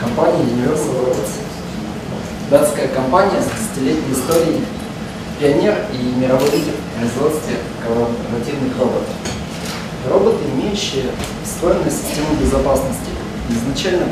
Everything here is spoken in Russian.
компании Universal Robots. Датская компания с 30-летней историей, пионер и мировой лидер в производстве коллаборативных роботов. Роботы, имеющие встроенную систему безопасности, изначально